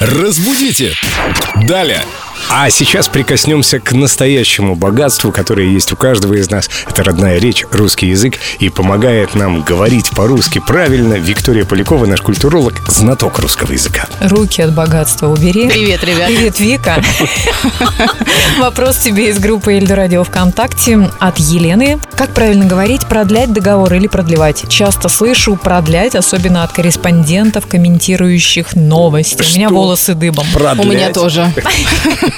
Разбудите! Далее! А сейчас прикоснемся к настоящему богатству, которое есть у каждого из нас. Это родная речь, русский язык. И помогает нам говорить по-русски правильно Виктория Полякова, наш культуролог, знаток русского языка. Руки от богатства убери. Привет, ребят. Привет, Вика. Вопрос тебе из группы Эльдо Радио ВКонтакте от Елены. Как правильно говорить, продлять договор или продлевать? Часто слышу продлять, особенно от корреспондентов, комментирующих новости. У меня волосы дыбом. У меня тоже.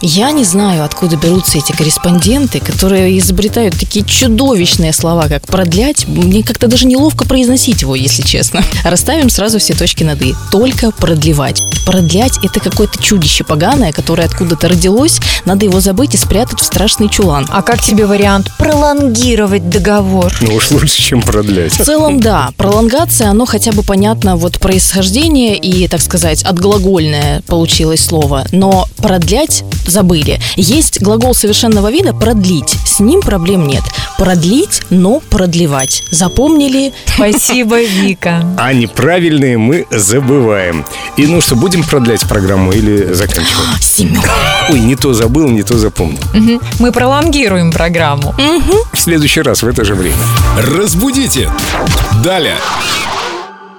Я не знаю, откуда берутся эти корреспонденты, которые изобретают такие чудовищные слова, как продлять. Мне как-то даже неловко произносить его, если честно. Расставим сразу все точки над «и». Только продлевать. Продлять – это какое-то чудище поганое, которое откуда-то родилось. Надо его забыть и спрятать в страшный чулан. А как тебе вариант пролонгировать договор? Ну уж лучше, чем продлять. В целом, да, пролонгация, оно хотя бы понятно вот происхождение и, так сказать, отглагольное получилось слово. Но продлять забыли. Есть глагол совершенного вида «продлить». С ним проблем нет. Продлить, но продлевать. Запомнили? Спасибо, Вика. А неправильные мы забываем. И ну что, будем продлять программу или заканчиваем? Семен. Ой, не то забыл, не то запомнил. Мы пролонгируем программу. В следующий раз в это же время. Разбудите! Далее!